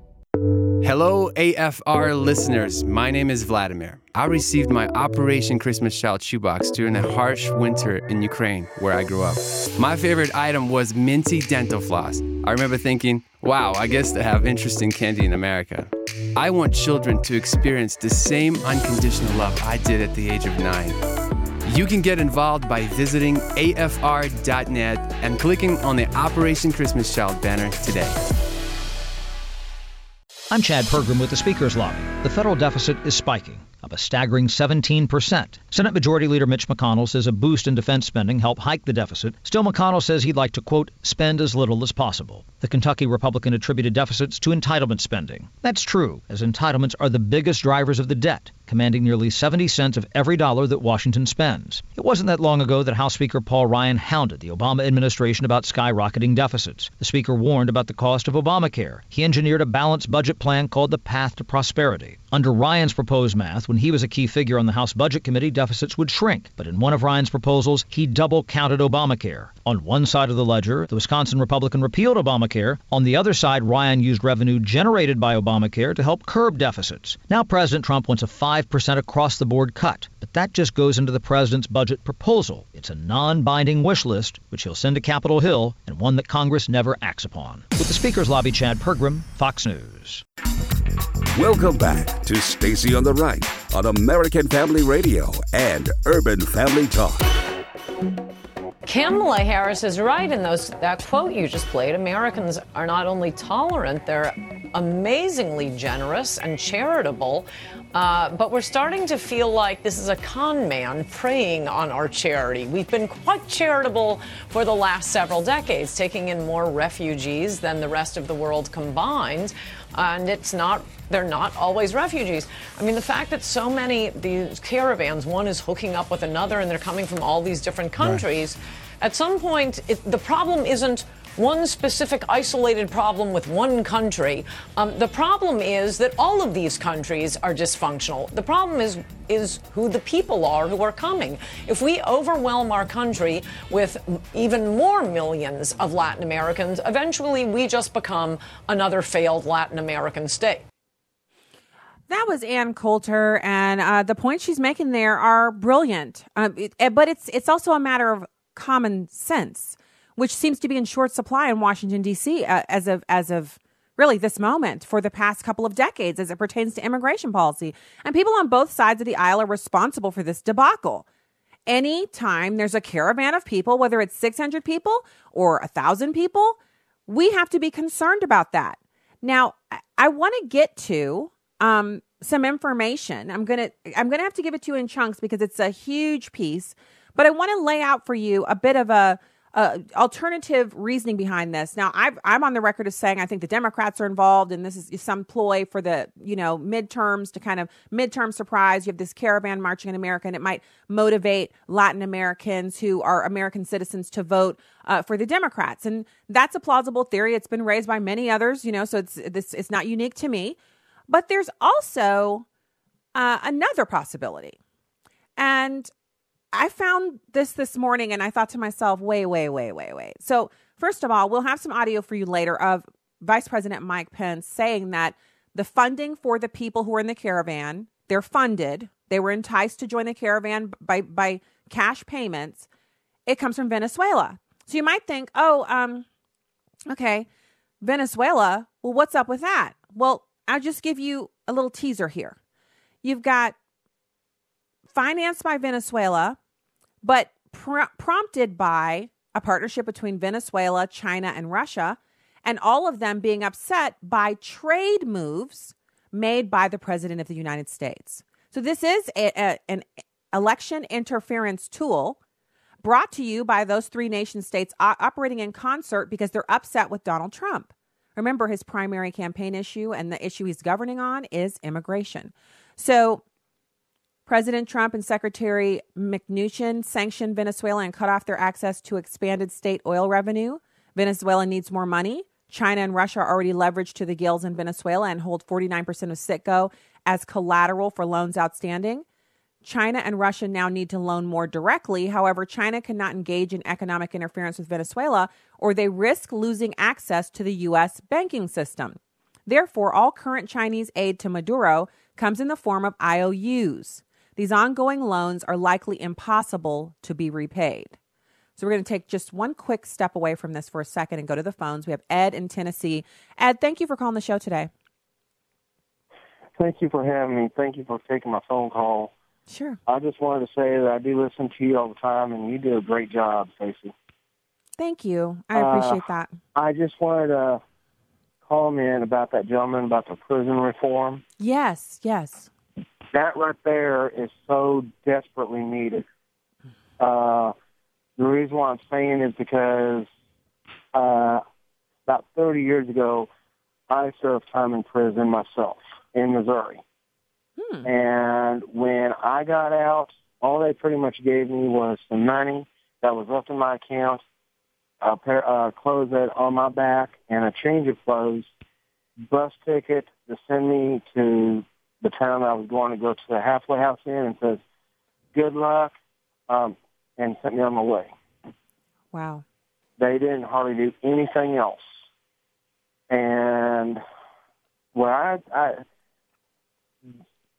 Speaker 15: Hello, AFR listeners. My name is Vladimir. I received my Operation Christmas Child shoebox during a harsh winter in Ukraine, where I grew up. My favorite item was minty dental floss. I remember thinking, wow, I guess they have interesting candy in America. I want children to experience the same unconditional love I did at the age of nine. You can get involved by visiting afr.net and clicking on the Operation Christmas Child banner today.
Speaker 16: I'm Chad Pergram with the Speaker's Lobby. The federal deficit is spiking, up a staggering 17%. Senate Majority Leader Mitch McConnell says a boost in defense spending helped hike the deficit. Still, McConnell says he'd like to, quote, spend as little as possible. The Kentucky Republican attributed deficits to entitlement spending. That's true, as entitlements are the biggest drivers of the debt, commanding nearly 70 cents of every dollar that Washington spends. It wasn't that long ago that House Speaker Paul Ryan hounded the Obama administration about skyrocketing deficits. The Speaker warned about the cost of Obamacare. He engineered a balanced budget plan called the Path to Prosperity. Under Ryan's proposed math, when he was a key figure on the House Budget Committee, deficits would shrink. But in one of Ryan's proposals, he double counted Obamacare. On one side of the ledger, the Wisconsin Republican repealed Obamacare. On the other side, Ryan used revenue generated by Obamacare to help curb deficits. Now President Trump wants a 5% across the board cut, but that just goes into the president's budget proposal. It's a non binding wish list, which he'll send to Capitol Hill, and one that Congress never acts upon. With the Speaker's Lobby, Chad Pergram, Fox News.
Speaker 1: Welcome back to Stacy on the Right on American Family Radio and Urban Family Talk.
Speaker 3: Kamala Harris is right in those that quote you just played. Americans are not only tolerant, they're amazingly generous and charitable. Uh, but we're starting to feel like this is a con man preying on our charity. We've been quite charitable for the last several decades, taking in more refugees than the rest of the world combined. And it's not, they're not always refugees. I mean, the fact that so many, these caravans, one is hooking up with another and they're coming from all these different countries. Right. At some point, it, the problem isn't one specific isolated problem with one country. Um, the problem is that all of these countries are dysfunctional. The problem is is who the people are who are coming. If we overwhelm our country with even more millions of Latin Americans, eventually we just become another failed Latin American state.
Speaker 4: That was Ann Coulter, and uh, the points she's making there are brilliant. Um, it, but it's it's also a matter of common sense which seems to be in short supply in Washington D.C. Uh, as of as of really this moment for the past couple of decades as it pertains to immigration policy. And people on both sides of the aisle are responsible for this debacle. Anytime there's a caravan of people, whether it's 600 people or 1,000 people, we have to be concerned about that. Now, I, I want to get to um, some information. I'm gonna I'm gonna have to give it to you in chunks because it's a huge piece. But I want to lay out for you a bit of a uh, alternative reasoning behind this. Now, i am on the record as saying I think the Democrats are involved, and this is some ploy for the you know midterms to kind of midterm surprise. You have this caravan marching in America, and it might motivate Latin Americans who are American citizens to vote uh, for the Democrats, and that's a plausible theory. It's been raised by many others, you know, so it's this it's not unique to me. But there's also uh, another possibility. And I found this this morning and I thought to myself, wait, wait, wait, wait, wait. So, first of all, we'll have some audio for you later of Vice President Mike Pence saying that the funding for the people who are in the caravan, they're funded. They were enticed to join the caravan by, by cash payments. It comes from Venezuela. So you might think, oh, um, okay, Venezuela. Well, what's up with that? Well, I'll just give you a little teaser here. You've got financed by Venezuela, but pr- prompted by a partnership between Venezuela, China, and Russia, and all of them being upset by trade moves made by the President of the United States. So, this is a, a, an election interference tool brought to you by those three nation states operating in concert because they're upset with Donald Trump. Remember, his primary campaign issue and the issue he's governing on is immigration. So, President Trump and Secretary Mnuchin sanctioned Venezuela and cut off their access to expanded state oil revenue. Venezuela needs more money. China and Russia are already leveraged to the gills in Venezuela and hold 49% of Citgo as collateral for loans outstanding. China and Russia now need to loan more directly. However, China cannot engage in economic interference with Venezuela or they risk losing access to the U.S. banking system. Therefore, all current Chinese aid to Maduro comes in the form of IOUs. These ongoing loans are likely impossible to be repaid. So we're going to take just one quick step away from this for a second and go to the phones. We have Ed in Tennessee. Ed, thank you for calling the show today.
Speaker 17: Thank you for having me. Thank you for taking my phone call.
Speaker 4: Sure.
Speaker 17: I just wanted to say that I do listen to you all the time, and you do a great job, Stacy.
Speaker 4: Thank you. I appreciate
Speaker 17: uh,
Speaker 4: that.
Speaker 17: I just wanted to comment about that gentleman about the prison reform.
Speaker 4: Yes, yes.
Speaker 17: That right there is so desperately needed. Uh, the reason why I'm saying is because uh, about 30 years ago, I served time in prison myself in Missouri.
Speaker 4: Hmm.
Speaker 17: And when I got out, all they pretty much gave me was some money that was left in my account, a pair of uh, clothes that on my back, and a change of clothes, bus ticket to send me to the town I was going to go to the halfway house in, and says, "Good luck," um, and sent me on my way.
Speaker 4: Wow.
Speaker 17: They didn't hardly do anything else. And where I, I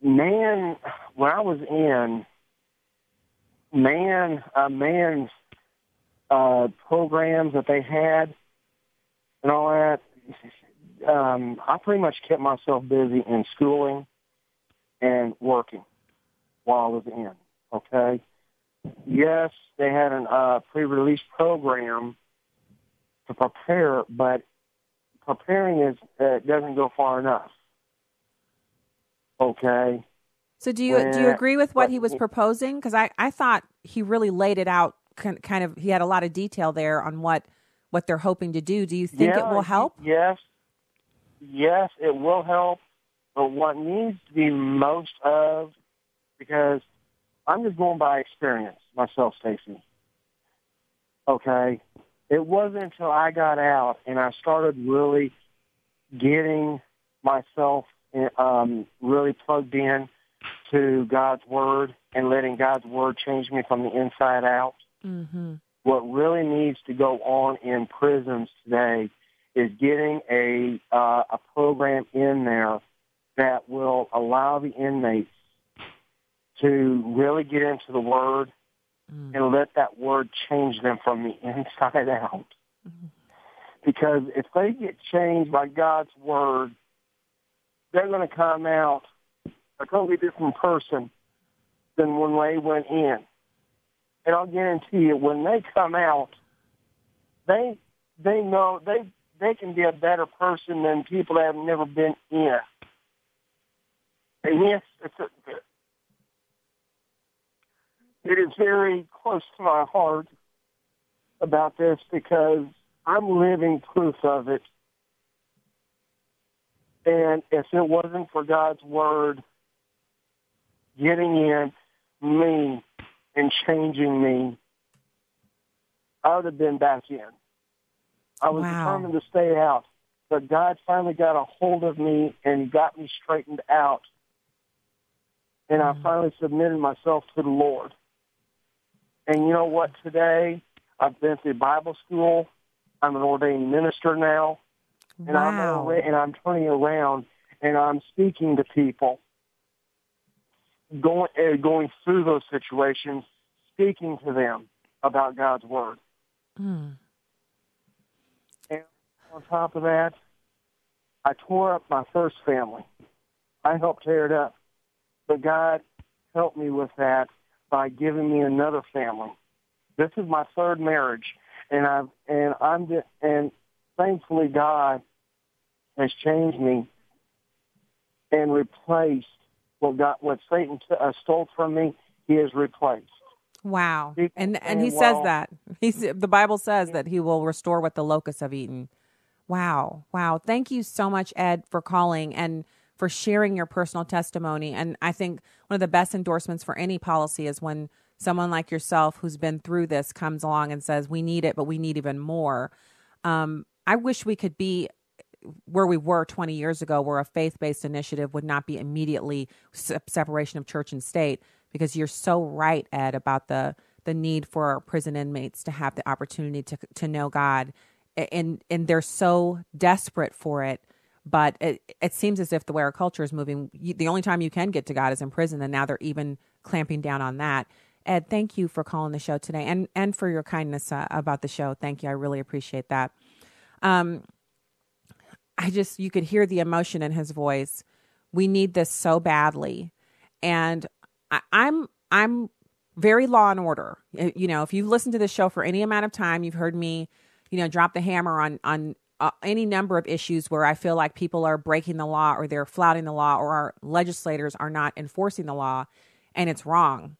Speaker 17: man, when I was in man, uh, man's uh, programs that they had and all that, um, I pretty much kept myself busy in schooling and working while I was in. Okay. Yes, they had a uh, pre-release program to prepare, but preparing is uh, doesn't go far enough. Okay.
Speaker 4: So do you when, do you agree with what he was proposing? Because I, I thought he really laid it out kind of he had a lot of detail there on what what they're hoping to do. Do you think
Speaker 17: yeah,
Speaker 4: it will help?
Speaker 17: Yes, yes, it will help. But what needs to be most of because I'm just going by experience myself, Stacy. Okay, it wasn't until I got out and I started really getting myself um, really plugged in to God's Word and letting God's Word change me from the inside out.
Speaker 4: Mm-hmm.
Speaker 17: What really needs to go on in prisons today is getting a uh, a program in there that will allow the inmates to really get into the Word mm. and let that Word change them from the inside out. Mm-hmm. Because if they get changed by God's Word, they're going to come out a totally different person than when they went in. And I'll guarantee you, when they come out, they they know they they can be a better person than people that have never been in. And yes, it's a, it is very close to my heart about this because I'm living proof of it. And if it wasn't for God's word getting in me and changing me, I would have been back in. I was
Speaker 4: wow.
Speaker 17: determined to stay out. but God finally got a hold of me and got me straightened out. And I finally submitted myself to the Lord. And you know what? Today, I've been through Bible school. I'm an ordained minister now, and I'm
Speaker 4: Wow.
Speaker 17: and I'm turning around and I'm speaking to people, going uh, going through those situations, speaking to them about God's word.
Speaker 4: Mm.
Speaker 17: And on top of that, I tore up my first family. I helped tear it up, but God helped me with that by giving me another family. This is my third marriage, and I've and I'm and thankfully God has changed me and replaced what God what Satan t- uh, stole from me. He has replaced.
Speaker 4: Wow. And and he says that. He's the Bible says that he will restore what the locusts have eaten. Wow. Wow. Thank you so much Ed for calling and for sharing your personal testimony and I think one of the best endorsements for any policy is when someone like yourself who's been through this comes along and says we need it but we need even more. Um I wish we could be where we were 20 years ago, where a faith based initiative would not be immediately separation of church and state, because you're so right, Ed, about the the need for prison inmates to have the opportunity to to know God, and and they're so desperate for it. But it, it seems as if the way our culture is moving, you, the only time you can get to God is in prison, and now they're even clamping down on that. Ed, thank you for calling the show today, and and for your kindness uh, about the show. Thank you, I really appreciate that. Um, I just you could hear the emotion in his voice. We need this so badly, and I, I'm I'm very law and order. You know, if you've listened to this show for any amount of time, you've heard me, you know, drop the hammer on on uh, any number of issues where I feel like people are breaking the law or they're flouting the law or our legislators are not enforcing the law, and it's wrong.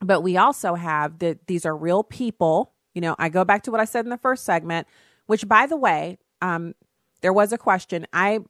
Speaker 4: But we also have that these are real people. You know, I go back to what I said in the first segment, which, by the way, um, there was a question. I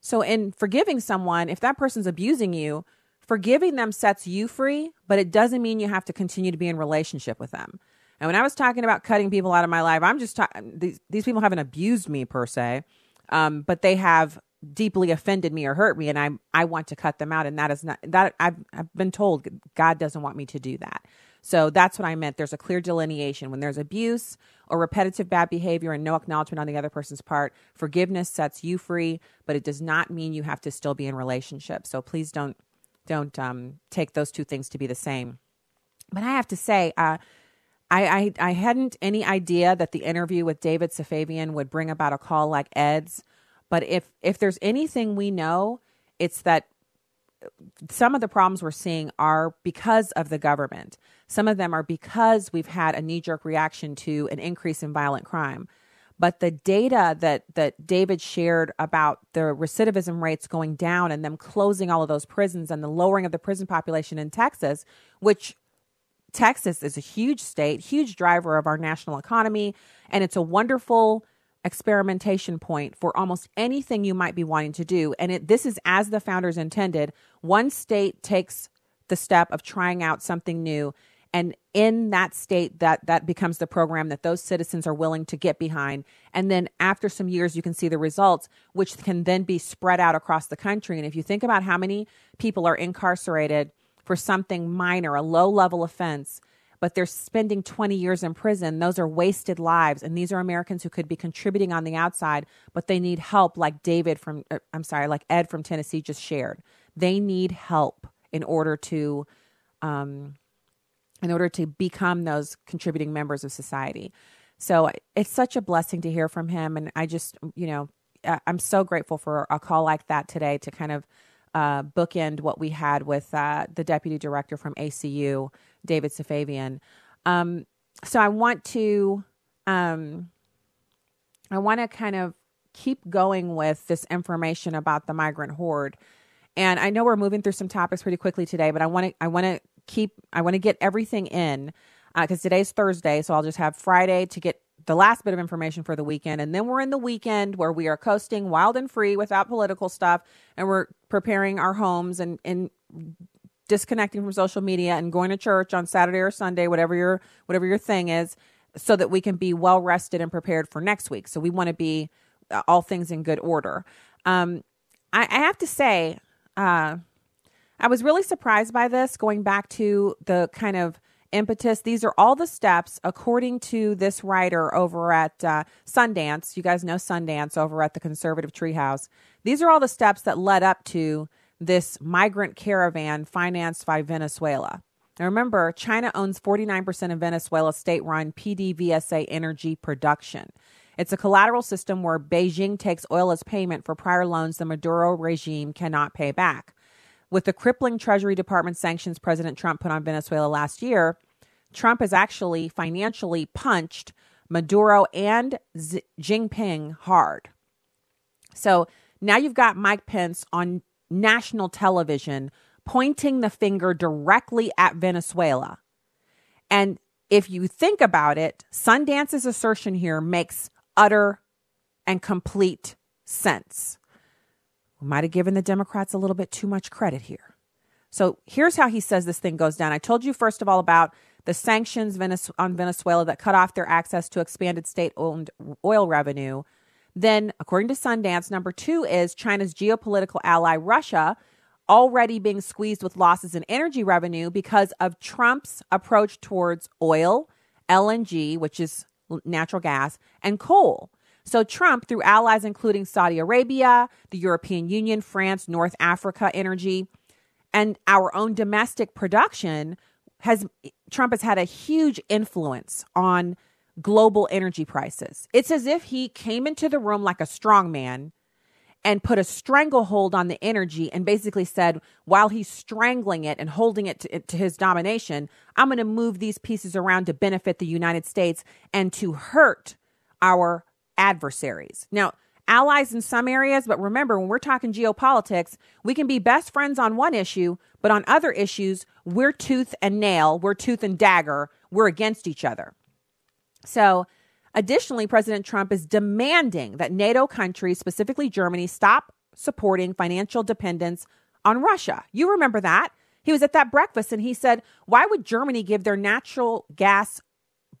Speaker 4: so in forgiving someone, if that person's abusing you, forgiving them sets you free, but it doesn't mean you have to continue to be in relationship with them. And when I was talking about cutting people out of my life, I'm just talking. These, these people haven't abused me per se, um, but they have deeply offended me or hurt me, and I I want to cut them out. And that is not that I've I've been told God doesn't want me to do that. So that's what I meant. There's a clear delineation when there's abuse or repetitive bad behavior and no acknowledgement on the other person's part. Forgiveness sets you free, but it does not mean you have to still be in relationship. So please don't don't um, take those two things to be the same. But I have to say, uh, I, I I hadn't any idea that the interview with David Safavian would bring about a call like Ed's. But if if there's anything we know, it's that some of the problems we're seeing are because of the government. Some of them are because we've had a knee jerk reaction to an increase in violent crime. But the data that that David shared about the recidivism rates going down and them closing all of those prisons and the lowering of the prison population in Texas, which Texas is a huge state, huge driver of our national economy, and it's a wonderful experimentation point for almost anything you might be wanting to do. And it, this is as the founders intended. One state takes the step of trying out something new, and in that state, that that becomes the program that those citizens are willing to get behind. And then after some years, you can see the results, which can then be spread out across the country. And if you think about how many people are incarcerated for something minor, a low level offense, but they're spending 20 years in prison. Those are wasted lives. And these are Americans who could be contributing on the outside, but they need help, like David from, uh, I'm sorry, like Ed from Tennessee just shared. They need help in order to, um, in order to become those contributing members of society. So it's such a blessing to hear from him. And I just, you know, I'm so grateful for a call like that today to kind of uh, bookend what we had with uh, the deputy director from ACU, David Safavian. Um, so I want to, um, I want to kind of keep going with this information about the migrant horde. And I know we're moving through some topics pretty quickly today, but I want to, I want to keep, I want to get everything in because today's Thursday, so I'll just have Friday to get the last bit of information for the weekend. And then we're in the weekend where we are coasting wild and free without political stuff. And we're preparing our homes and, and disconnecting from social media and going to church on Saturday or Sunday, whatever your whatever your thing is, so that we can be well rested and prepared for next week. So we want to be uh, all things in good order. Um, I, I have to say, uh, I was really surprised by this. Going back to the kind of impetus. These are all the steps, according to this writer over at uh, Sundance. You guys know Sundance over at the Conservative Treehouse. These are all the steps that led up to this migrant caravan financed by Venezuela. Now remember, China owns 49% of Venezuela's state run PDVSA energy production. It's a collateral system where Beijing takes oil as payment for prior loans the Maduro regime cannot pay back. With the crippling Treasury Department sanctions President Trump put on Venezuela last year, Trump has actually financially punched Maduro and Xi Jinping hard. So now you've got Mike Pence on national television pointing the finger directly at Venezuela. And if you think about it, Sundance's assertion here makes utter and complete sense. Might have given the Democrats a little bit too much credit here. So here's how he says this thing goes down. I told you, first of all, about the sanctions on Venezuela that cut off their access to expanded state owned oil revenue. Then, according to Sundance, number two is China's geopolitical ally, Russia, already being squeezed with losses in energy revenue because of Trump's approach towards oil, LNG, which is natural gas, and coal. So, Trump, through allies including Saudi Arabia, the European Union, France, North Africa Energy, and our own domestic production, has Trump has had a huge influence on global energy prices. It's as if he came into the room like a strong man and put a stranglehold on the energy and basically said, while he's strangling it and holding it to, to his domination, I'm going to move these pieces around to benefit the United States and to hurt our adversaries. Now, allies in some areas, but remember, when we're talking geopolitics, we can be best friends on one issue, but on other issues, we're tooth and nail, we're tooth and dagger, we're against each other. So, additionally, President Trump is demanding that NATO countries, specifically Germany, stop supporting financial dependence on Russia. You remember that. He was at that breakfast and he said, Why would Germany give their natural gas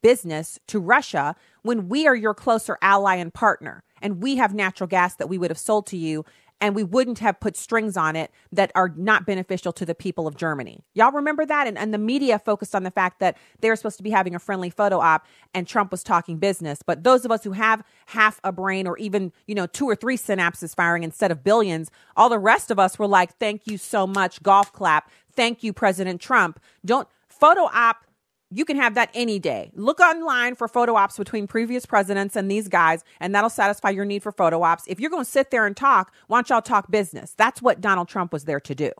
Speaker 4: business to Russia when we are your closer ally and partner? and we have natural gas that we would have sold to you and we wouldn't have put strings on it that are not beneficial to the people of Germany. Y'all remember that? And, and the media focused on the fact that they were supposed to be having a friendly photo op and Trump was talking business. But those of us who have half a brain or even, you know, two or three synapses firing instead of billions, all the rest of us were like, thank you so much, golf clap. Thank you, President Trump. Don't photo op you can have that any day. Look online for photo ops between previous presidents and these guys, and that'll satisfy your need for photo ops. If you're going to sit there and talk, why don't y'all talk business? That's what Donald Trump was there to do.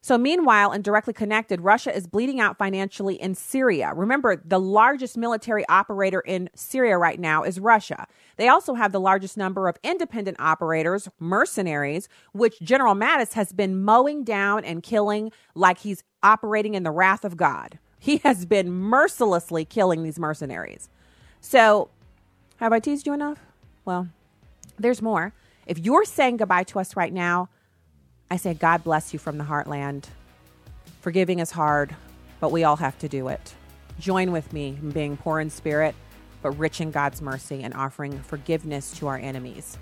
Speaker 4: So, meanwhile, and directly connected, Russia is bleeding out financially in Syria. Remember, the largest military operator in Syria right now is Russia. They also have the largest number of independent operators, mercenaries, which General Mattis has been mowing down and killing like he's operating in the wrath of God. He has been mercilessly killing these mercenaries. So, have I teased you enough? Well, there's more. If you're saying goodbye to us right now, I say, God bless you from the heartland. Forgiving is hard, but we all have to do it. Join with me in being poor in spirit, but rich in God's mercy and offering forgiveness to our enemies.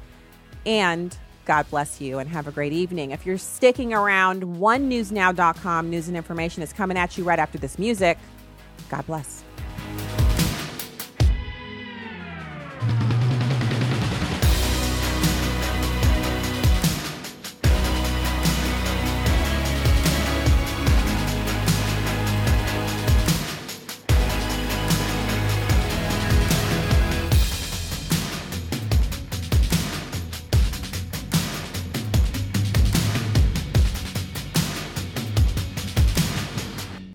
Speaker 4: And God bless you and have a great evening. If you're sticking around, onenewsnow.com news and information is coming at you right after this music. God bless.